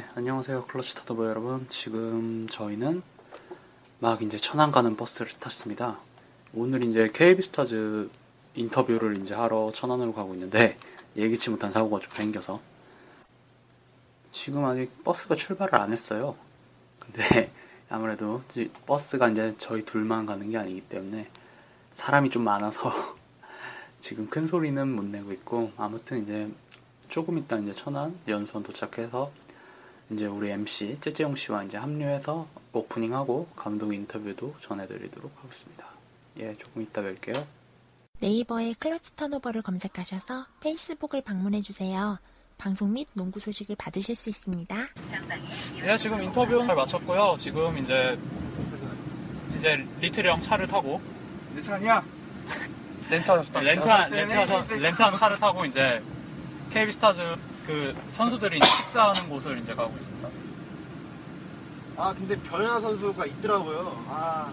예, 안녕하세요. 클러치 타더보 여러분. 지금 저희는 막 이제 천안 가는 버스를 탔습니다. 오늘 이제 KB스타즈 인터뷰를 이제 하러 천안으로 가고 있는데 예기치 못한 사고가 좀 생겨서 지금 아직 버스가 출발을 안 했어요. 근데 아무래도 지- 버스가 이제 저희 둘만 가는 게 아니기 때문에 사람이 좀 많아서 지금 큰 소리는 못 내고 있고 아무튼 이제 조금 있다 이제 천안 연수원 도착해서 이제 우리 MC 째째용 씨와 이제 합류해서 오프닝하고 감독 인터뷰도 전해드리도록 하겠습니다. 예, 조금 이따 뵐게요. 네이버에 클러치 턴오버를 검색하셔서 페이스북을 방문해주세요. 방송 및 농구 소식을 받으실 수 있습니다. 예, 지금 인터뷰를 마쳤고요. 지금 이제 이제 리틀 형 차를 타고 내차 아니야? 렌트 하셨다. 렌트한 렌트한 렌트한 차를 타고 이제 KB스타즈 그 선수들이 이제 식사하는 곳을 이제 가고 있습니다. 아 근데 변연하 선수가 있더라고요. 아,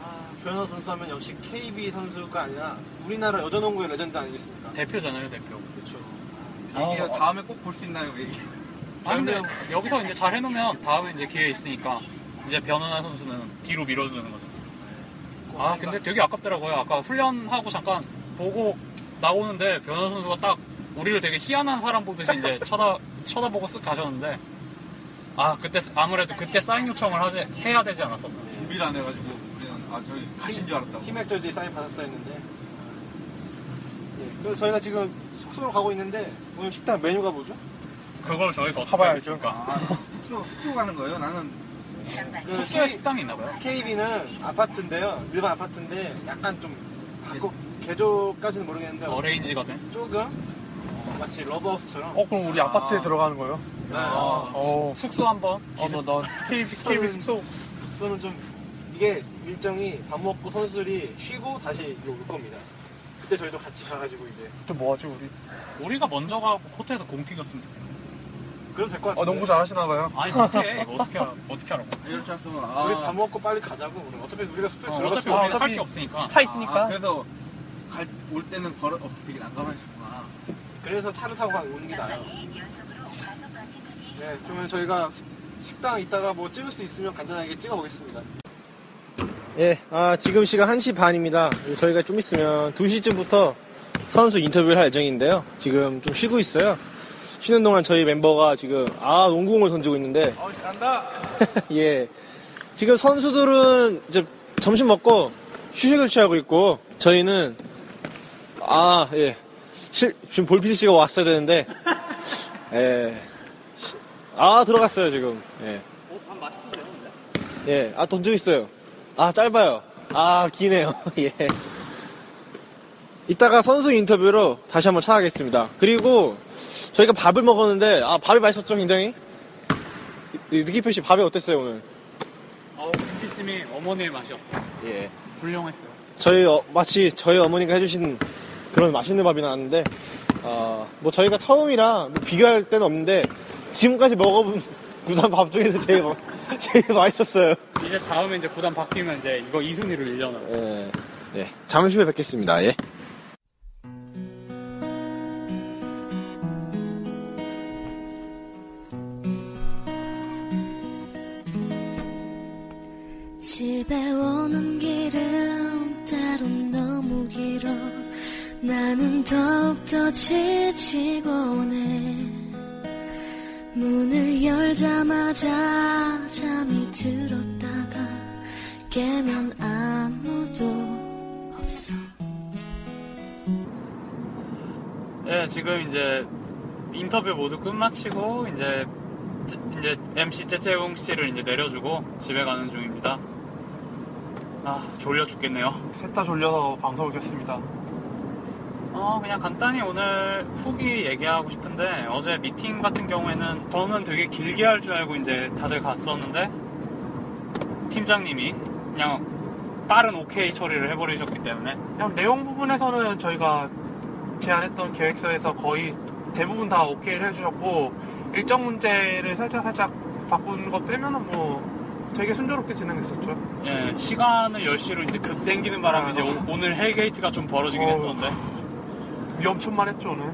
아 변연하 선수 하면 역시 KB 선수가 아니라 우리나라 여자농구의 레전드 아니겠습니까? 대표잖아요, 대표. 그렇죠. 이게 이게 다음에 꼭 볼 수 있나요? 얘기? 아 근데 여기서 이제 잘 해놓으면 다음에 이제 기회 있으니까 이제 변은하 선수는 뒤로 밀어주는 거죠. 아 근데 되게 아깝더라고요. 아까 훈련하고 잠깐 보고 나오는데 변은하 선수가 딱 우리를 되게 희한한 사람 보듯이 이제 쳐다 쳐다보고 쓱 가셨는데 아 그때 아무래도 그때 사인 요청을 하지, 해야 되지 않았었나. 준비를 안 해가지고 우리는 아 저희 가신 줄 알았다고. 팀 액저지 사인 받았어야 했는데. 예, 그래서 저희가 지금 숙소로 가고 있는데 오늘 식당 메뉴가 뭐죠? 그걸 저희가 어떻게 알겠습니까? 아, 숙소 숙소 가는 거예요? 나는 그 숙소에 식당이 있나 봐요. KB는 아파트인데요. 일반 아파트인데 약간 좀 바꿔 개조까지는 모르겠는데 어레인지가 된. 조금 어, 마치 러브하우스처럼 어, 그럼 우리 아 파트에 들어가는 거예요? 네. 어, 숙소 한번. 어, 나, 나, KB, KB 숙소. 저는 좀 이게 일정이 밥 먹고 선수들이 쉬고 다시 이거 올 겁니다. 그때 저희도 같이 가가지고 이제 또 뭐하지, 우리? 우리가 먼저 가고 호텔에서 공 튀겼으면 좋겠네. 그럼 될것 어, 같은데. 농구 잘하시나봐요. 아니 어떻게 이거 어떻게 알아? 어떻게 하라고? 이렇게 했으면 우리 아, 밥 먹고 빨리 가자고. 그럼 어차피 우리가 숙소에 어, 들어갈 어차피 수 우리는 없할게 없으니까. 차 있으니까. 아, 그래서 갈, 올 때는 걸어 어, 되게 난감하시구나. 그래서 차를 타고 가- 오는 게 나아요. 네, 그러면 저희가 식- 식당 이따가 뭐 찍을 수 있으면 간단하게 찍어 보겠습니다. 예, 아, 지금 시간 1시 반입니다. 저희가 좀 있으면 2시쯤부터 선수 인터뷰를 할 예정인데요. 지금 좀 쉬고 있어요. 쉬는 동안 저희 멤버가 지금, 아, 농구공을 던지고 있는데, 어 잘한다. 예. 지금 선수들은 이제 점심 먹고 휴식을 취하고 있고, 저희는, 아, 예. 실, 지금 볼피디 씨가 왔어야 되는데, 예. 시- 아, 들어갔어요, 지금. 예. 예. 아, 던지고 있어요. 아, 짧아요. 아, 기네요. 예. 이따가 선수 인터뷰로 다시 한번 찾아가겠습니다. 그리고 저희가 밥을 먹었는데, 아, 밥이 맛있었죠, 굉장히? 이- 느끼표 씨 밥이 어땠어요, 오늘? 어, 김치찜이 어머니의 맛이었어요. 예. 훌륭했어요. 저희 어- 마치 저희 어머니가 해주신 그런 맛있는 밥이 나왔는데 어, 뭐 저희가 처음이라 뭐 비교할 데는 없는데 지금까지 먹어본 구단 밥 중에서 제일 마- 제일 맛있었어요. 이제 다음에 이제 구단 바뀌면 이제 이거 이순위를 일려나고. 예. 예. 잠시 후에 뵙겠습니다. 예. 집에 오는 길은 때론 너무 길어 나는 더욱더 지치곤 해 문을 열자마자 잠이 들었다가 깨면 아무도 없어 예, 지금 이제 인터뷰 모두 끝마치고 이제 이제 MC 째째웅 씨를 이제 내려주고 집에 가는 중입니다. 아 졸려 죽겠네요. 셋 다 졸려서 방송을 켰습니다. 어, 그냥 간단히 오늘 후기 얘기하고 싶은데 어제 미팅 같은 경우에는 저는 되게 길게 할 줄 알고 이제 다들 갔었는데 팀장님이 그냥 빠른 오케이 처리를 해버리셨기 때문에 그냥 내용 부분에서는 저희가 제안했던 계획서에서 거의 대부분 다 오케이를 해주셨고 일정 문제를 살짝 살짝 바꾼 거 빼면은 뭐 되게 순조롭게 진행됐었죠. 예, 시간을 10시로 이제 급 땡기는 바람에 이제 오- 오늘 hell gate가 좀 벌어지긴 어. 했었는데 위험천만 했죠 오늘.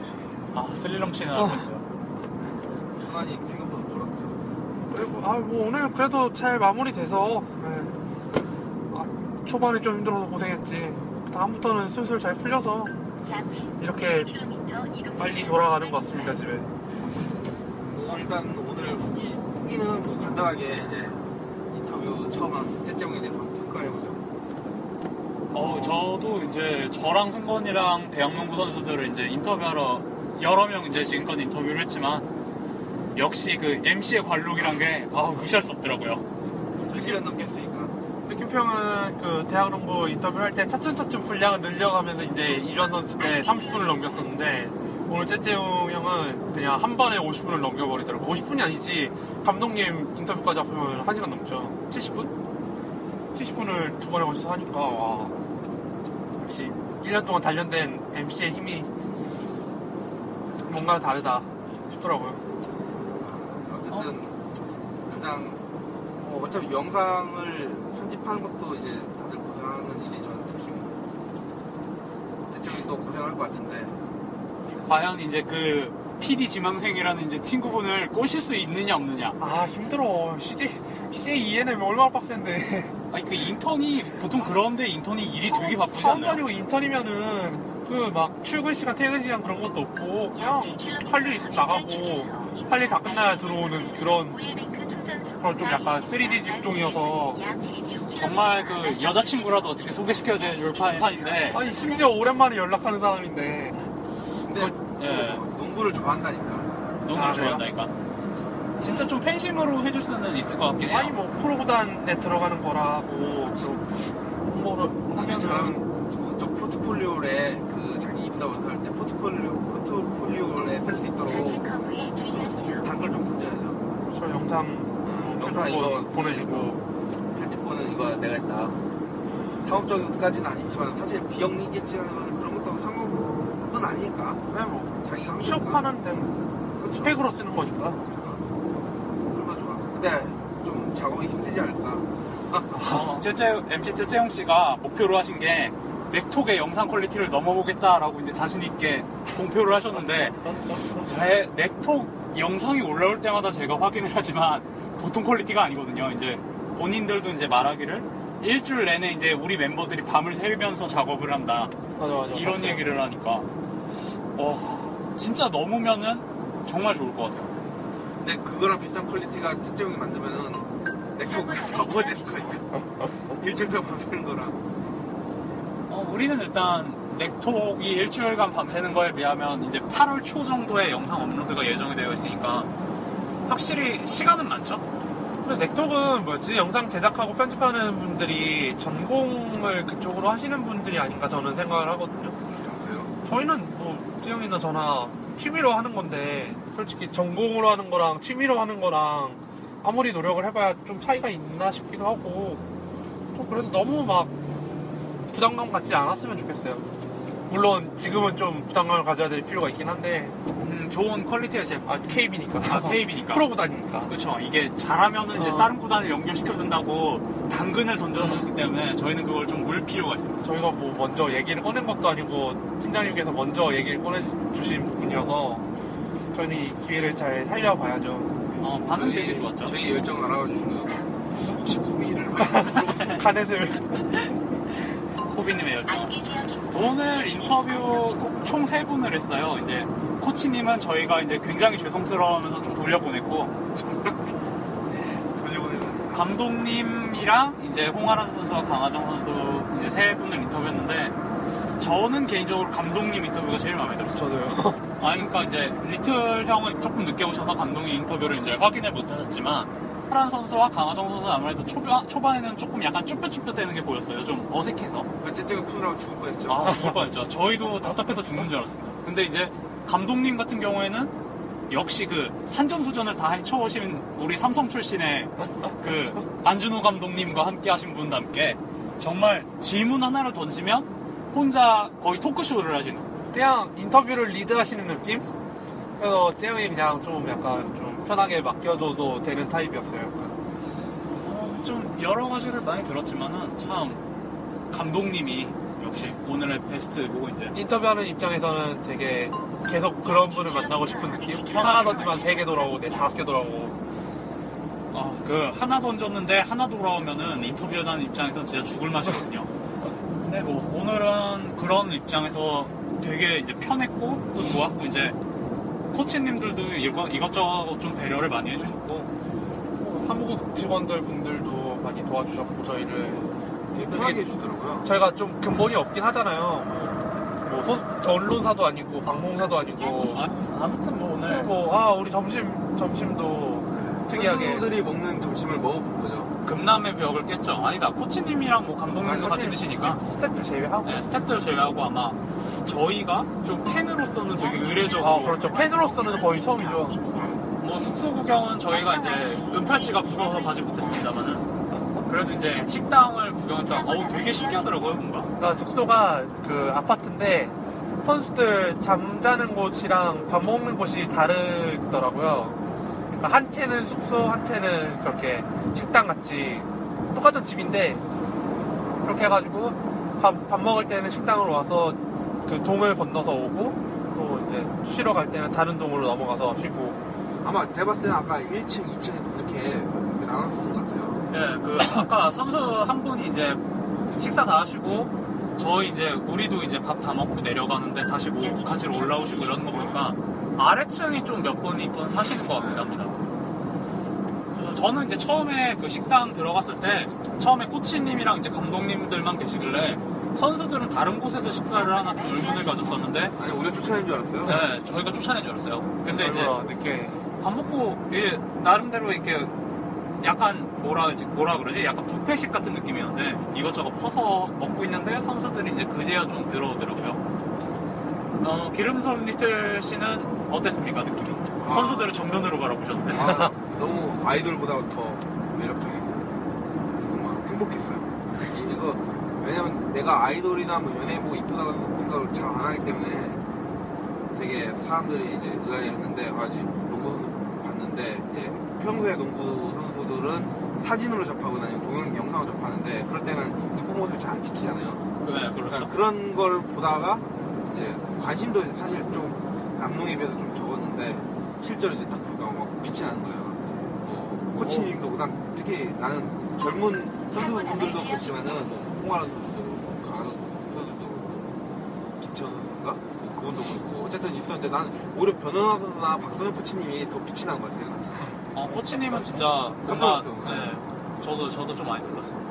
아 스릴 넘치는 하루였어요 천안이 생각보다 멀었죠. 그리고 아뭐 오늘 그래도 잘 마무리돼서 네. 아, 초반에 좀 힘들어서 고생했지. 다음부터는 슬슬 잘 풀려서 이렇게 빨리 돌아가는 것 같습니다 집에. 뭐 일단 오늘 후기 후기는 뭐 간단하게 이제 인터뷰 처음 한 째정에 대해서. 어, 저도 이제 저랑 승건이랑 대학농구 선수들을 이제 인터뷰하러 여러 명 이제 지금까지 인터뷰를 했지만 역시 그 MC의 관록이란 게 아, 무시할 수 없더라고요. 1년 넘겠으니까. 느낌평은 그 대학농구 인터뷰할 때 차츰차츰 분량을 늘려가면서 이제 이전 선수 때 30분을 넘겼었는데 오늘 째째웅 형은 그냥 한 번에 50분을 넘겨버리더라고 50분이 아니지 감독님 인터뷰까지 합하면 1시간 넘죠 70분? 70분을 두 번에 걸쳐서 하니까 와 역시 1년 동안 단련된 MC의 힘이 뭔가 다르다 싶더라고요. 어쨌든 가장 어, 어차피 영상을 편집하는 것도 이제 다들 고생하는 일이지만 특히 째정이 또 고생할 것 같은데. 과연 이제 그 PD 지망생이라는 이제 친구분을 꼬실 수 있느냐 없느냐. 아 힘들어. CJ, CJ ENM 얼마나 빡센데 아니 그 인턴이 보통 그런데 인턴이 일이 되게 바쁘지 사원 않나요? 다니고 인턴이면은 그 막 출근 시간 퇴근 시간 그런 것도 없고 그냥 할 일 있으면 나가고 할 일 다 끝나야 들어오는 그런 그런 좀 약간 3D 직종이어서 정말 그 여자친구라도 어떻게 소개시켜줄 판인데 아니 심지어 오랜만에 연락하는 사람인데 근데 그, 예. 또 농구를 좋아한다니까 너무 아, 좋아한다니까. 진짜 좀 팬심으로 해줄 수는 있을 것 같긴 해요. 아니 뭐 프로구단에 들어가는 거라고 또 홍보를 하면은 잘하면 그쪽 포트폴리오에 그 자기 입사 원서할 때 포트폴리오 포트폴리오에 쓸 수 있도록 단글 좀 던져야죠. 저 영상 음, 영상 이거 보내주고 편집본은 이거 내가 했다. 상업적까지는 아니지만 사실 비영리겠지만 그런 것도 상업은 아니니까. 그냥 뭐 자기가. 취업하는 데 그렇죠. 스펙으로 쓰는 거니까 근데 좀 작업이 힘들지 않을까. 어, 째째, MC 째째형 씨가 목표로 하신 게 넥톡의 영상 quality를 넘어보겠다라고 이제 자신 있게 공표를 하셨는데 제 넥톡 영상이 올라올 때마다 제가 확인을 하지만 보통 quality가 아니거든요. 이제 본인들도 이제 말하기를 일주일 내내 이제 우리 멤버들이 밤을 새면서 작업을 한다. 맞아 맞아 이런 봤어요. 얘기를 하니까 어, 진짜 넘으면은 정말 좋을 것 같아요. 근데 그거랑 비슷한 quality가 특정이 만들면은 내쪽 바꿔야 되는 거니까. 일주일 동안 밤새는 거랑. 어, 우리는 일단 넥톡이 일주일간 밤새는 거에 비하면 이제 8월 초 정도에 영상 업로드가 예정이 되어 있으니까 확실히 시간은 많죠? 근데 넥톡은 뭐지 영상 제작하고 편집하는 분들이 전공을 그쪽으로 하시는 분들이 아닌가 저는 생각을 하거든요. 그래요? 저희는 뭐 태영이나 저나 취미로 하는 건데 솔직히 전공으로 하는 거랑 취미로 하는 거랑 아무리 노력을 해봐야 좀 차이가 있나 싶기도 하고 좀 그래서 너무 막 부담감 갖지 않았으면 좋겠어요. 물론 지금은 좀 부담감을 가져야 될 필요가 있긴 한데 음, 좋은 퀄리티의 제아 KB니까 아, KB니까. 프로 구단이니까 그렇죠. 이게 잘하면은 이제 어. 다른 구단을 연결시켜준다고 당근을 던져줬기 때문에 저희는 그걸 좀 물 필요가 있습니다. 저희가 뭐 먼저 얘기를 꺼낸 것도 아니고 팀장님께서 먼저 얘기를 꺼내주신 부분이어서 저희는 이 기회를 잘 살려봐야죠. 어, 반응 되게 좋았죠. 저희 열정 알아봐 주시고요. 혹시 고민을 카넷을 호비님의 열정. 오늘 인터뷰 총 세 분을 했어요. 이제 코치님은 저희가 이제 굉장히 죄송스러워하면서 좀 돌려보냈고 돌려보내는 감독님이랑 이제 홍아란 선수와 강하정 선수 이제 세 분을 인터뷰했는데 저는 개인적으로 감독님 인터뷰가 제일 마음에 들었어요. 저도요. 아, 그러니까 이제 리틀 형은 조금 늦게 오셔서 감독님 인터뷰를 이제 확인을 못 하셨지만 파란 선수와 강하정 선수는 아무래도 초반, 초반에는 조금 약간 쭈뼛쭈뼛대는 게 보였어요. 좀 어색해서. 째째가 푸느라고 죽을 뻔했죠. 아, 죽을 뻔했죠. 저희도 답답해서 죽는 줄 알았습니다. 근데 이제 감독님 같은 경우에는 역시 그 산전수전을 다 헤쳐오신 우리 삼성 출신의 그 안준호 감독님과 함께 하신 분답게 정말 질문 하나를 던지면 혼자 거의 토크쇼를 하시는 그냥 인터뷰를 리드하시는 느낌? 그래서 재영이 그냥 좀 약간 좀 편하게 맡겨줘도 되는 타입이었어요. 어, 좀 여러 가지를 많이 들었지만은 참 감독님이 역시 오늘의 베스트 보고 이제 인터뷰하는 입장에서는 되게 계속 그런 분을 만나고 싶은 느낌? 하나 던지면 세 개 돌아오고, 네, 다섯 개 돌아오고. 아, 그 하나 던졌는데 하나 돌아오면은 인터뷰하는 입장에서 진짜 죽을 맛이거든요. 근데 뭐 오늘은 그런 입장에서 되게 이제 편했고 또 좋았고 이제 코치님들도 이것, 이것저것 좀 배려를 많이 해주셨고 뭐 사무국 직원들 분들도 많이 도와주셨고, 저희를. 되게 편하게 해주더라고요. 저희가 좀 근본이 없긴 하잖아요. 뭐, 소, 언론사도 아니고, 방송사도 아니고. 아, 아무튼 뭐 오늘 그리고, 아, 우리 점심, 점심도 특이하게. 선수들이 먹는 점심을 먹어본 거죠. 금남의 벽을 깼죠. 아니다 코치님이랑 뭐 감독님도 같이 드시니까 스태프들 제외하고. 네, 스태프들 제외하고 아마 저희가 좀 팬으로서는 되게 의례적으로 아, 그렇죠. 팬으로서는 거의 처음이죠. 뭐 숙소 구경은 저희가 이제 은팔찌가 무서워서 가지 못했습니다만은 그래도 이제 식당을 구경했다. 어우 되게 신기하더라고요 뭔가. 그러니까 숙소가 그 아파트인데 선수들 잠자는 곳이랑 밥 먹는 곳이 다르더라고요. 그러니까 한 채는 숙소, 한 채는 그렇게 식당 같이 똑같은 집인데 그렇게 해가지고 밥, 밥 먹을 때는 식당으로 와서 그 동을 건너서 오고 또 이제 쉬러 갈 때는 다른 동으로 넘어가서 쉬고 아마 제가 봤을 때는 아까 1층, 2층 이렇게 나눴을 것 같아요. 예, 그 아까 선수 한 분이 이제 식사 다 하시고 저희 이제 우리도 이제 밥 다 먹고 내려가는데 다시 뭐 가지러 올라오시고 이러는 거 보니까 아래층이 좀 몇 분이 또 사시는 것 같긴 합니다. 그래서 저는 이제 처음에 그 식당 들어갔을 때 처음에 코치님이랑 이제 감독님들만 계시길래 선수들은 다른 곳에서 식사를 하나 좀 의문을 가졌었는데 아니, 오히려 쫓아낸 줄 알았어요. 네, 저희가 쫓아낸 줄 알았어요. 근데 이제 늦게 밥 먹고 예, 나름대로 이렇게 약간 뭐라 그러지 뭐라 그러지 약간 뷔페식 같은 느낌이었는데 이것저것 퍼서 먹고 있는데 선수들이 이제 그제야 좀 들어오더라고요. 어, 기름선 리틀 씨는 어땠습니까 느낌이? 아. 선수들을 정면으로 바라보셨는데. 아, 너무 아이돌보다 더 매력적이고 정말 행복했어요. 이- 이거 왜냐면 내가 아이돌이나 뭐 연예인 보고 이쁘다고 생각을 잘 안 하기 때문에 되게 사람들이 이제 의아해했는데 아직 농구 선수 봤는데 이제 평소에 농구 선수들은 사진으로 접하거나 아니면 동영 영상으로 접하는데 그럴 때는 이쁜 모습을 잘 안 찍히잖아요. 네, 그렇죠. 그러니까 그런 걸 보다가 이제 관심도 사실 좀 남농에 비해서 좀 적었는데 실제로 이제 딱 보니까 막 빛이 나는 거예요. 뭐 코치님도 난 특히 나는 젊은 선수분들도 그렇지만은 뭐 홍아란 선수도 그렇고 강하도 선수도 그렇고 김천 선수인가 뭐 그분도 그렇고 어쨌든 있었는데 나는 오히려 변현아 선수나 박선영 코치님이 더 빛이 나는 것 같아요. 어, 코치님은 진짜 뭔가 놀랐어요. 네, 저도 저도 좀 많이 놀랐어요.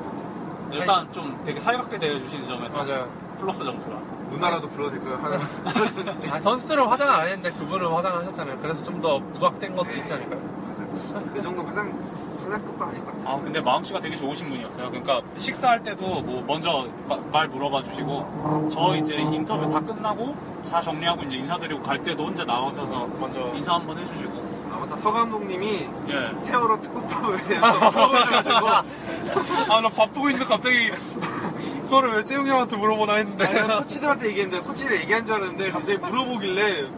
일단 좀 되게 살갑게 대해주시는 점에서 맞아요. 플러스 점수가. 누나라도 불러도 될까요? 하나. 아, 선수들은 화장을 안 했는데 그분은 화장을 하셨잖아요. 그래서 좀 더 부각된 것도 있지 않을까요? 그 정도 화장 화장급도 아닐 것 같아요. 아 근데 마음씨가 되게 좋으신 분이었어요. 그러니까 식사할 때도 뭐 먼저 마- 말 물어봐 주시고 저 이제 인터뷰 다 끝나고 다 정리하고 이제 인사드리고 갈 때도 혼자 나오셔서 먼저 인사 한번 해주시고 아 맞다 서 감독님이 예. 세월호 특급법에 대해서 물어보셔가지고 아, 나 바쁘고 있는데 갑자기 그거를 왜 재웅이 형한테 물어보나 했는데. 아니, 난 코치들한테 얘기했는데 코치들 얘기한 줄 알았는데 갑자기 물어보길래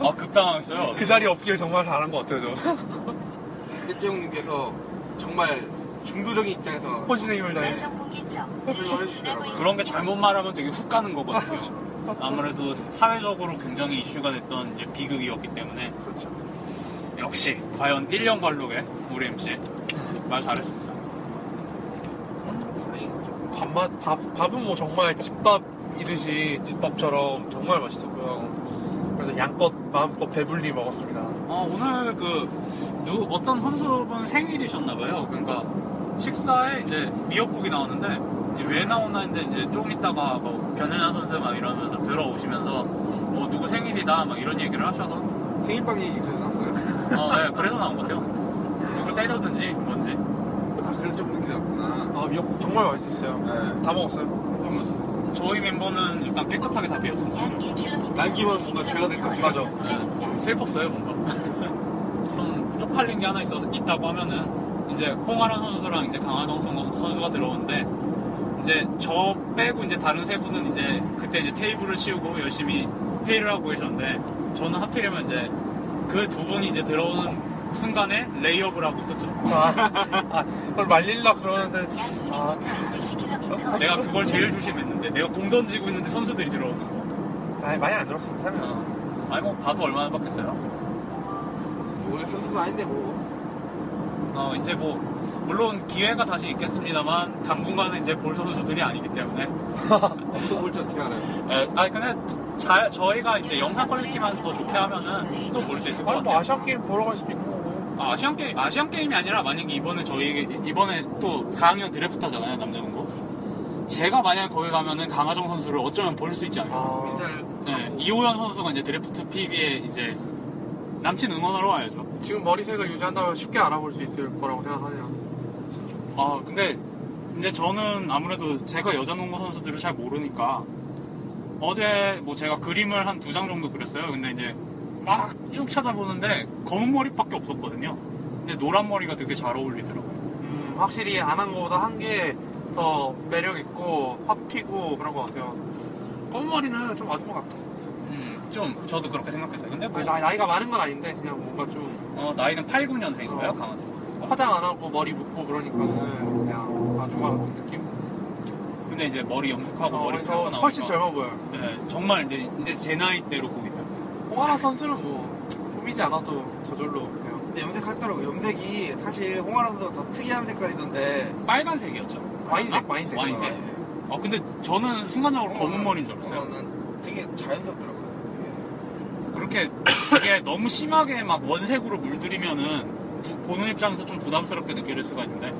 아 급당했어요. 그 자리에 없길 정말 잘한 것 같아요, 저. 째째형님께서 정말 중도적인 입장에서 혼신의 힘을 다해. 해주시더라고요. 그런 게 잘못 말하면 되게 훅 가는 거거든요. 아무래도 사회적으로 굉장히 이슈가 됐던 이제 비극이었기 때문에 그렇죠. 역시 과연 1년 관록에 우리 MC 말 잘했습니다. 밥맛, 밥, 밥은 뭐 정말 집밥이듯이 집밥처럼 정말 맛있었고요. 그래서 양껏 마음껏 배불리 먹었습니다. 아, 오늘 그, 누, 어떤 선수분 생일이셨나봐요. 그러니까, 식사에 이제 미역국이 나왔는데, 왜 나오나 했는데, 이제 좀 있다가 뭐, 변현아 선수 막 이러면서 들어오시면서, 뭐, 누구 생일이다, 막 이런 얘기를 하셔서, 생일빵 얘기 그래서 나온 거예요? 어, 네, 그래서 나온 것 같아요. 누굴 때려든지 뭔지. 아, 그래서 좀 늦게 갔구나. 아 미역국 정말 맛있었어요. 네. 다 먹었어요. 저희 멤버는 일단 깨끗하게 다 비웠어요. 남기면 뭔가 죄가 될 것 같아. 맞아. 네, 슬펐어요 뭔가. 그럼 쪽팔린 게 하나 있어 있다고 하면은 이제 홍아란 선수랑 이제 강하동 선- 선수가 들어오는데 이제 저 빼고 이제 다른 세 분은 이제 그때 이제 테이블을 치우고 열심히 회의를 하고 계셨는데 저는 하필이면 이제 그 두 분이 이제 들어오는 순간에 레이업을 하고 있었죠. 아, 그걸 말릴라 그러는데 아, 내가 그걸 제일 조심했는데 내가 공 던지고 있는데 선수들이 들어오는 거. 많이 많이 안 들었어 괜찮아요. 어. 아니 뭐 봐도 얼마나 봤겠어요. 원래 선수도 아닌데 뭐. 어 이제 뭐 물론 기회가 다시 있겠습니다만 당분간은 이제 볼 선수들이 아니기 때문에 또 볼지 어떻게 알아요? 에, 아니 근데 자, 저희가 이제 영상 quality만 더 좋게 하면은 또 볼 수 있을 것 아니 뭐 같아요. 아시안 게임 보러 갈 수도 있고. 아, 아시안 게임 아시안 게임이 아니라 만약에 이번에 저희 이번에 또 4학년 드래프트잖아요 남자농구. 제가 만약에 거기 가면은 강아정 선수를 어쩌면 볼 수 있지 않을까. 아, 인사를 네, 이호현 선수가 이제 드래프트 pick에 이제 남친 응원하러 와야죠. 지금 머리색을 유지한다면 쉽게 알아볼 수 있을 거라고 생각하네요. 아 근데 이제 저는 아무래도 제가 여자 농구 선수들을 잘 모르니까 어제 뭐 제가 그림을 한 두 장 정도 그렸어요. 근데 이제 막 쭉 찾아보는데 검은 머리밖에 없었거든요. 근데 노란 머리가 되게 잘 어울리더라고요. 음, 확실히 안 한 거보다 한 게 더 매력 있고 확 튀고 그런 것 같아요. 검은 머리는 좀 맞은 것 같아. 음, 좀 저도 그렇게 생각했어요. 근데 뭐 아니, 나, 나이 가 많은 건 아닌데 그냥 뭔가 좀 어, 나이는 8, 9년생인가요? 어. 선수가? 화장 안 하고 머리 묶고 그러니까 는 그냥 아줌마 같은 느낌? 근데 이제 머리 염색하고 어, 머리 저 풀고 나오니까 훨씬 젊어 보여요. 네, 정말 이제 이제 제 나이대로 보이네요. 홍하나 선수는 뭐 꾸미지 않아도 저절로 그냥 근데 염색하더라고. 염색이 사실 홍아라 선수가 더 특이한 색깔이던데. 빨간색이었죠. 와인색, 아? 와인색. 와인색? 아 근데 저는 순간적으로 검은 머리인 줄 알았어요. 어, 난 되게 자연스럽더라고요. 그렇게 되게 너무 심하게 막 원색으로 물들이면은 부- 보는 입장에서 좀 부담스럽게 느껴질 수가 있는데 네,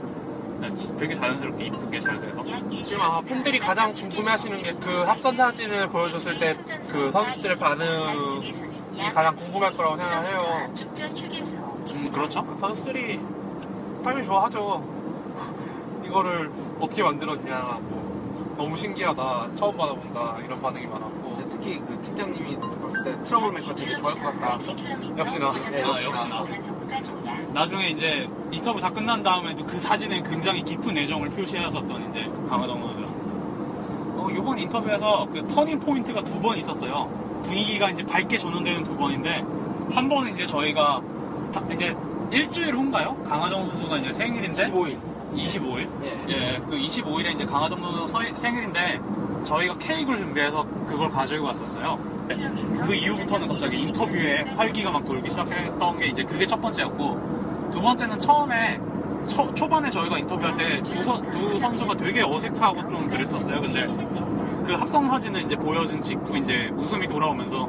되게 자연스럽게 이쁘게 잘 돼서 지금 아마 팬들이 가장 궁금해하시는 게 그 합성 사진을 보여줬을 때 그 선수들의 반응이 가장 궁금할 거라고 생각해요. 음 그렇죠? 선수들이 당연히 좋아하죠. 이거를 어떻게 만들었냐, 뭐 너무 신기하다, 처음 받아본다 이런 반응이 많았고 근데 특히 그 팀장님이 봤을 때 트러블 메이커 되게 좋아할 것 같다. 역시나 네, 아, 역시나. 역시나 나중에 이제 인터뷰 다 끝난 다음에도 그 사진에 굉장히 깊은 애정을 표시하셨던 이제 강아정 선수였습니다. 어, 이번 인터뷰에서 그 turning point가 두 번 있었어요. 분위기가 이제 밝게 전환되는 두 번인데 한 번은 이제 저희가 다- 이제 일주일 후인가요? 강아정 선수가 이제 생일인데 25일. 25일? 예. 예, 그 25일에 이제 강아정 선수 서- 생일인데 저희가 케이크를 준비해서 그걸 가지고 왔었어요. 그 이후부터는 갑자기 인터뷰에 활기가 막 돌기 시작했던 게 이제 그게 첫 번째였고 두 번째는 처음에 초, 초반에 저희가 인터뷰할 때두 두 선수가 되게 어색하고 좀 그랬었어요. 근데 그 합성 사진을 이제 보여준 직후 이제 웃음이 돌아오면서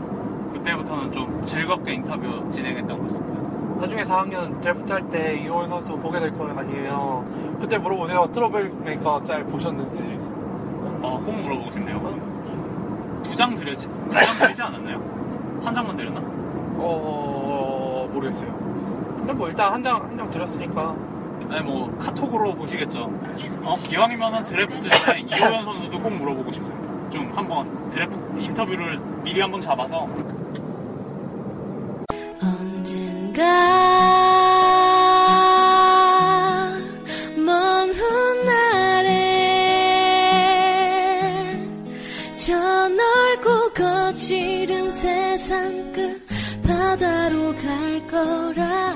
그때부터는 좀 즐겁게 인터뷰 진행했던 것 같습니다. 나중에 4학년 드래프트 할 때 이호현 선수 보게 될거 아니에요. 그때 물어보세요. 트러블 메이커 짤 보셨는지. 어, 꼭 물어보고 싶네요. 두장 드렸지, 두장 드리지 않았나요? 한 장만 드렸나? 어 모르겠어요. 근데 뭐 일단 한 장 한 장 드렸으니까 아니 뭐 카톡으로 보시겠죠. 어, 기왕이면은 드래프트 전에 이호연 선수도 꼭 물어보고 싶습니다. 좀 한번 드래프트 인터뷰를 미리 한번 잡아서 언젠가 갈거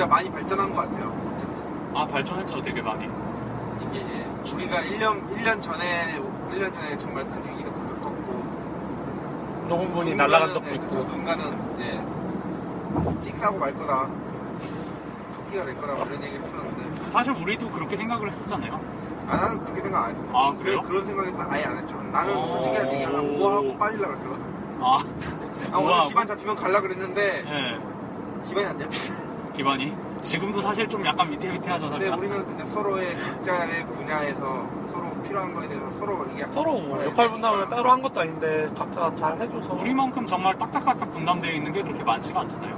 진짜 많이 발전한 것 같아요. 아 발전했죠 되게 많이. 이게 우리가 1년, 1년 전에, 1년 전에 정말 큰 위기도 겪었고. 녹음 분이 날아간 적도 네, 있고. 그쵸. 누군가는 이제 찍사고 말 거다. 토끼가 될 거다. 뭐 이런 얘기를 했었는데. 사실 우리도 그렇게 생각을 했었잖아요. 아, 나는 그렇게 생각 안 했어. 아, 그래요? 그런 생각에서 아예 안 했죠. 나는 오. 솔직히 얘기하면 우아하고 빠질라 그랬어. 아, 아, 오늘? 기반 잡히면 갈라 그랬는데, 예. 기반이 안 잡히네. 기반이. 지금도 사실 좀 약간 위태위태하죠, 근데 살짝. 우리는 근데 서로의 각자의 분야에서 서로 필요한 거에 대해서 서로 이게 서로 뭐 역할 분담을 따로 한 것도 아닌데 각자 잘 해줘서 우리만큼 정말 딱딱딱딱 분담되어 있는 게 그렇게 많지가 않잖아요.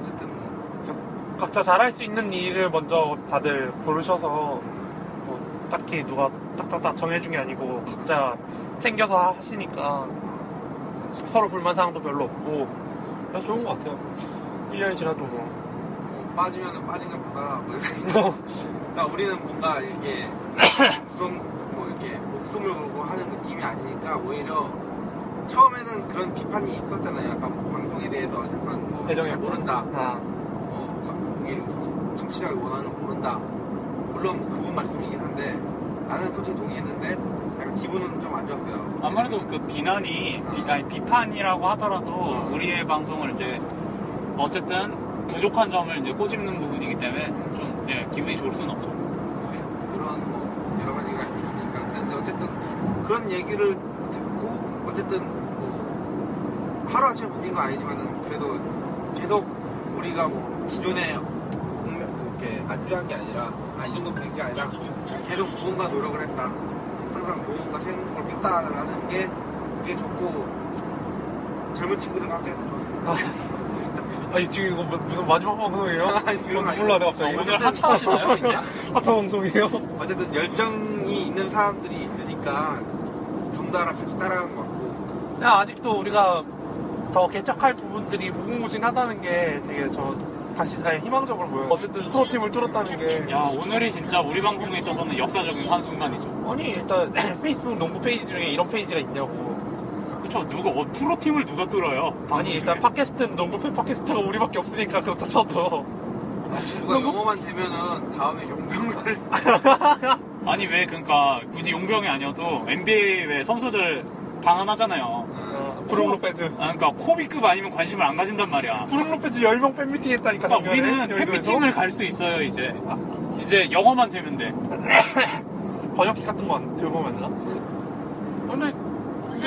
어쨌든 뭐 각자 잘할 수 있는 일을 먼저 다들 고르셔서 뭐 딱히 누가 딱딱딱 정해준 게 아니고 각자 챙겨서 하시니까 서로 불만 사항도 별로 없고 그래서 좋은 것 같아요 1년이 지나도 뭐 뭐 빠지면은 빠진가 보다. 뭐 이런 그러니까 우리는 뭔가 이렇게 구성 뭐 이렇게 목숨을 걸고 하는 느낌이 아니니까 오히려 처음에는 그런 비판이 있었잖아요. 약간 뭐 방송에 대해서 약간 뭐 애정이 잘 모른다. 아, 어, 과- 이게 청취자가 원하는 걸 모른다. 물론 뭐 그분 말씀이긴 한데 나는 솔직히 동의했는데 약간 기분은 좀 안 좋았어요. 아무래도 그 비난이, 비, 아니, 비판이라고 하더라도 우리의 방송을 이제 어쨌든 부족한 점을 이제 꼬집는 부분이기 때문에 좀, 예, 기분이 좋을 수는 없죠. 그런 뭐 여러 가지가 있으니까 근데 어쨌든 그런 얘기를 듣고 어쨌든 뭐 하루 아침에 바뀐 건 아니지만은 그래도 계속 우리가 뭐 기존에 그렇게 안주한 게 아니라 아 이 정도 된 게 아니라 계속 무언가 노력을 했다 항상 무언가 새로운 걸 봤다라는 게 그게 좋고 젊은 친구들과 함께해서 좋았습니다. 아니 지금 이거 뭐- 무슨 마지막 방송이에요? 아니, 그런 거 몰라 내가 갑자기 오늘 하차하시나요, 이제? 하차 방송이에요? 어쨌든 열정이 있는 사람들이 있으니까 덩달아 같이 따라간 것 같고 그냥 아직도 우리가 더 개척할 부분들이 무궁무진하다는 게 되게 저 다시 아니, 희망적으로 보여요. 어쨌든 프로팀을 뚫었다는 게 야, 오늘이 진짜 우리 방송에 있어서는 역사적인 한 순간이죠. 아니 일단 페이스북 농구 페이지 중에 이런 페이지가 있냐고. 그쵸, 누가, 어, 프로팀을 누가 뚫어요? 아니 일단 중에. 팟캐스트는 농구 팬 팟캐스트가 우리밖에 없으니까 그것도 쳐도 누가 영어만 되면은 다음에 용병을 아니, 왜, 그러니까, 굳이 용병이 아니어도, NBA 왜 선수들 방한하잖아요. 어, 브룩 로페즈 아, 그러니까, 코비급 아니면 관심을 안 가진단 말이야. 브룩 로페즈 10명 팬미팅 했다니까 그러니까 우리는. 팬미팅을 갈 수 있어요, 이제. 이제 영어만 되면 돼. 번역기 같은 거안 들고 만나? 근데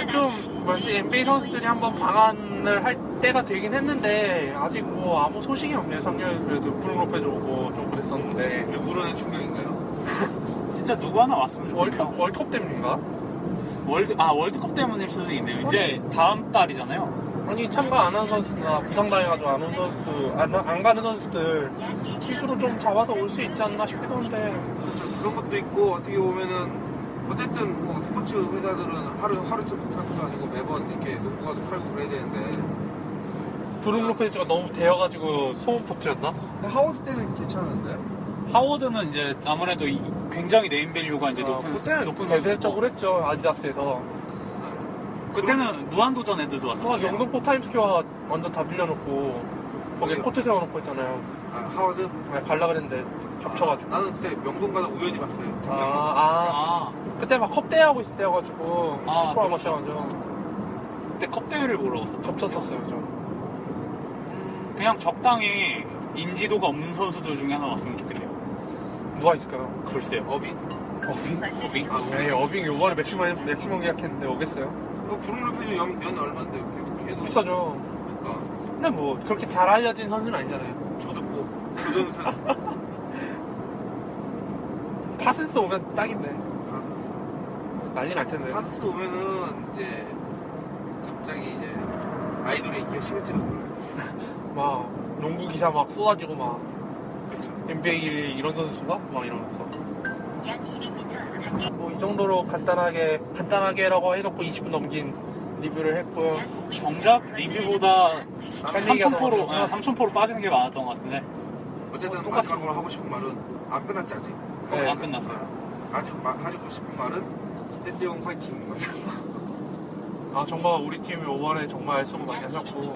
이제 좀 뭐지 NBA 선수들이 한번 방한을 할 때가 되긴 했는데 아직 뭐 아무 소식이 없네요. 작년에 그래도 브룩 로페즈 오고 좀 그랬었는데 누구로의 충격인가요? 진짜 누구 하나 왔으면 좋겠다. 월컵 월컵 때문인가? 월드, 아, 월드컵 때문일 수도 있네요. 이제 다음 달이잖아요. 아니 참가 안 하는 선수나 부상 당해가지고 안 온 선수 안, 안 가는 선수들 실수로 좀 잡아서 올 수 있지 않나 싶기도 한데 그런 것도 있고 어떻게 보면은 어쨌든 뭐 스포츠 회사들은 하루 하루 좀 사건도 아니고 매번 이렇게 농구화도 팔고 그래야 되는데 브룩 로페즈가 너무 되어가지고 소문 퍼뜨렸나? 하워드 때는 괜찮은데 하워드는 이제 아무래도 이- 굉장히 네임밸류가 이제 높은, 그때는 높은 대대적으로. 했죠 아디다스에서 그때는 무한도전 애들도 아, 왔었잖아요. 영등포 타임스퀘어 완전 다 빌려놓고 거기 어디요? 코트 세워놓고 있잖아요. 아, 하워드 아, 갈라 그랬는데 겹쳐가지고. 나는 그때 명동 가다 우연히 봤어요. 아, 등장. 아, 아, 그때 막 컵대회 하고 있을 때여가지고 아, 프로 그렇죠. 마셔가지고 그때 컵대회를 보러 갔었죠. 겹쳤었어요 좀. 그냥 적당히 인지도가 없는 선수들 중에 하나 왔으면 좋겠네요. 누가 있을까요? 글쎄요. 어빈 어빙? 어빙? 아, 네, 어빙 요번에 맥시멈 맥시멈 계약했는데 오겠어요? 어, 브룩로페즈 연, 연 얼마인데 걔, 걔도 비싸죠. 그러니까 근데 뭐 그렇게 잘 알려진 선수는 아니잖아요. 조전슨 파슨스 오면 딱인데 파스스 난리 날 텐데. 파스스 오면은 이제 갑자기 이제 아이돌의 인기가 식을지도 몰라요. 막 농구 기사 막 쏟아지고 막 그렇죠. NBA 이런 선수가 막 이러면서. 뭐이 정도로 간단하게 간단하게라고 해놓고 20분 넘긴 리뷰를 했고요. 정작 리뷰보다 딴 얘기가 3,000%로, 더 많아서. 3,000%로 빠지는 게 많았던 것 같은데. 어쨌든 똑같이 마지막으로 하고 싶은 말은 안 끝났지 아직. 네. 안 끝났어요. 아주 마- 하고 싶은 말은 떼찌용 화이팅. 아 정말 우리 팀이 5번에 정말 수고 많이 하셨고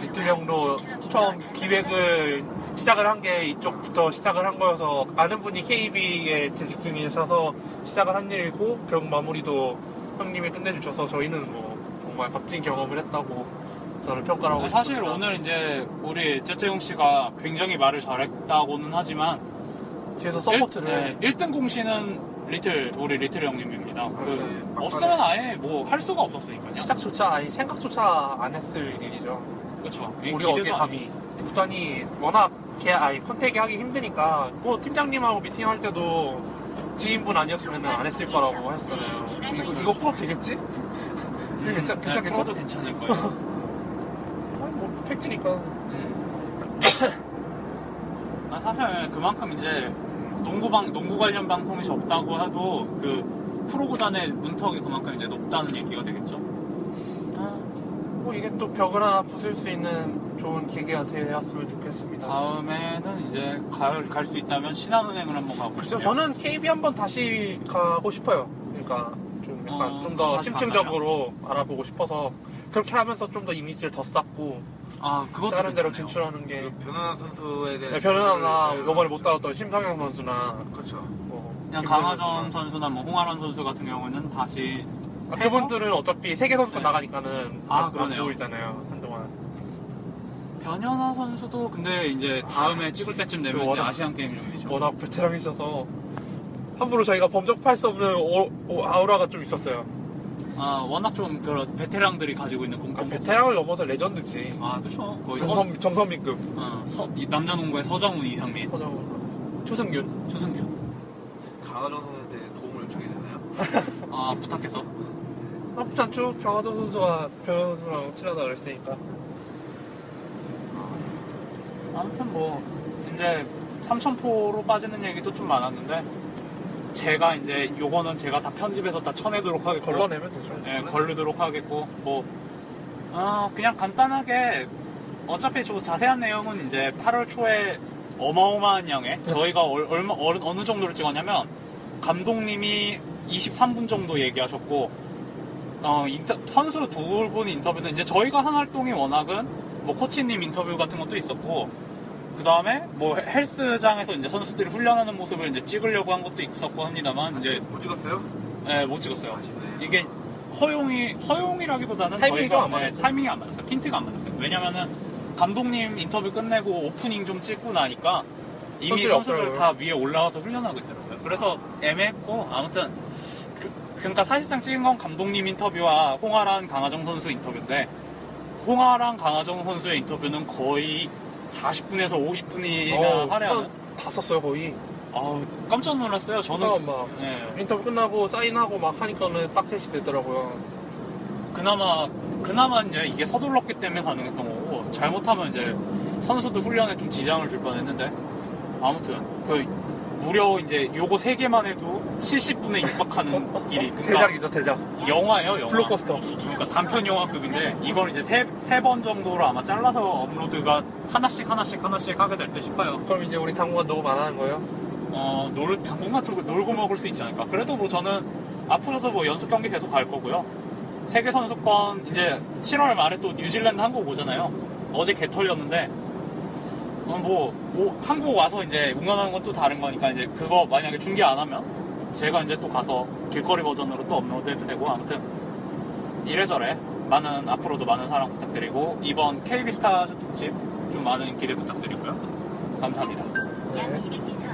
리틀 형도 처음 기획을 시작을 한 게 이쪽부터 시작을 한 거여서 아는 분이 KB에 재직 중이셔서 시작을 한 일이고 결국 마무리도 형님이 끝내주셔서 저희는 뭐 정말 값진 경험을 했다고 저는 평가를 하고 사실 싶습니다. 오늘 이제 우리 째째용 씨가 굉장히 말을 잘했다고는 하지만 뒤에서 서포트를 1, 등 공신은 리틀 우리 리틀 형님입니다. 그 네, 막판에. 없으면 아예 뭐 할 수가 없었으니까요. 시작조차 아니 생각조차 안 했을 일이죠. 그렇죠. 우리가 어떻게 감히 국장이 워낙 개 아니 컨택이 하기 힘드니까 뭐 팀장님하고 미팅할 때도 지인분 아니었으면 안 했을 거라고 하셨잖아요. 이거 이거 풀어도 되겠지? 이거 괜찮 괜찮겠죠? 네, 풀어도 괜찮을 거예요. 팩트니까. 아, 사실 그만큼 이제 농구방 농구 관련 방송이 적다고 해도 그 프로구단의 문턱이 그만큼 이제 높다는 얘기가 되겠죠. 뭐 이게 또 벽을 하나 부술 수 있는 좋은 계기가 되었으면 좋겠습니다. 다음에는 이제 갈 수 있다면 신한은행을 한번 가고 싶어요. 저는 KB 한번 다시 가고 싶어요. 그러니까 좀 약간 어, 좀 더 심층적으로 알아보고 싶어서 그렇게 하면서 좀 더 이미지를 더 쌓고 아 그것도 다른 데로 괜찮네요. 진출하는 게그 변현아 선수에 대한 네, 변현아나 네, 이번에 못 따랐던 심상영 선수나 그렇죠. 뭐 그냥 강하정 선수나. 선수나 뭐 홍아란 선수 같은 경우는 다시 아, 그분들은 어차피 세계 선수권 네. 나가니까는 아, 안- 안 그러네요. 보이잖아요 한동안. 변현아 선수도 근데 이제 다음에 찍을 때쯤 되면 이제 워낙- 아시안 게임 중이죠. 워낙 베테랑이셔서 함부로 저희가 범접할 수 없는 오- 오- 아우라가 좀 있었어요. 아 워낙 좀 그런 베테랑들이 가지고 있는 아, 공통. 베테랑을 넘어서 레전드지. 아 그렇죠. 거의 서, 정선, 정선민급. 어, 서- 이 남자 농구의 서정훈 이상민, 허정, 추승균. 추승균. 강하정 선수한테 도움을 요청이 되나요? 아 부탁해서. 나쁘지 않죠? 강하정 선수가 변현수랑 친하다 그랬으니까. 아무튼 뭐 이제 삼천포로 빠지는 얘기도 좀 많았는데 제가 이제 요거는 제가 다 편집해서 다 쳐내도록 하겠고 걸러내면 되죠. 예, 걸르도록 하겠고 뭐 어, 그냥 간단하게 어차피 저 자세한 내용은 이제 8월 초에 어마어마한 양의 저희가 얼, 얼마 어느, 어느 정도를 찍었냐면 감독님이 23분 정도 얘기하셨고 어, 인터- 선수 두 분 인터뷰는 이제 저희가 한 활동이 워낙은 뭐 코치님 인터뷰 같은 것도 있었고 그 다음에 뭐 헬스장에서 이제 선수들이 훈련하는 모습을 이제 찍으려고 한 것도 있었고 합니다만 이제 못 찍었어요? 예, 못 찍었어요. 아쉽네. 이게 허용이 허용이라기보다는 타이밍이 저희가 좀안 맞았어요. 네, 타이밍이 안 맞았어요. 핀트가 안 맞았어요. 왜냐면은 감독님 인터뷰 끝내고 오프닝 좀 찍고 나니까 이미 선수들이 선수들 없더라고요. 다 위에 올라와서 훈련하고 있더라고요. 그래서 애매했고 아무튼 그, 그러니까 사실상 찍은 건 감독님 인터뷰와 홍아란 강하정 선수 인터뷰인데 홍아란 강하정 선수의 인터뷰는 거의 40분에서 50분이나 어, 할애하는 시간 다 썼어요 거의. 아우 깜짝 놀랐어요. 저는 막 예. 인터뷰 끝나고 사인하고 막 하니까는 딱 셋이 되더라고요. 그나마 그나마 이제 이게 서둘렀기 때문에 가능했던 거고 잘못하면 이제 선수도 훈련에 좀 지장을 줄 뻔했는데 아무튼 그 무려 이제 요거 세 개만 해도 70분에 육박하는 길이 그러니까 대작이죠 대작. 영화예요 영화 블록버스터. 그러니까 단편 영화급인데 이걸 이제 세번 정도로 아마 잘라서 업로드가 하나씩 하나씩 하나씩 하게 될 듯 싶어요 그럼 이제 우리 당분간 녹음 안 하는 거예요? 어, 놀, 당분간 좀 놀고 먹을 수 있지 않을까. 그래도 뭐 저는 앞으로도 뭐 연습 경기 계속 갈 거고요. 세계 선수권 이제 7월 말에 또 뉴질랜드 한국 오잖아요. 어제 개 털렸는데 어, 뭐 오- 한국 와서 이제 응원하는 건 또 다른 거니까 이제 그거 만약에 중계 안 하면 제가 이제 또 가서 길거리 버전으로 또 업로드해도 되고 아무튼 이래저래 많은 앞으로도 많은 사랑 부탁드리고 이번 KB 스타즈 특집 좀 많은 기대 부탁드리고요. 감사합니다. 네.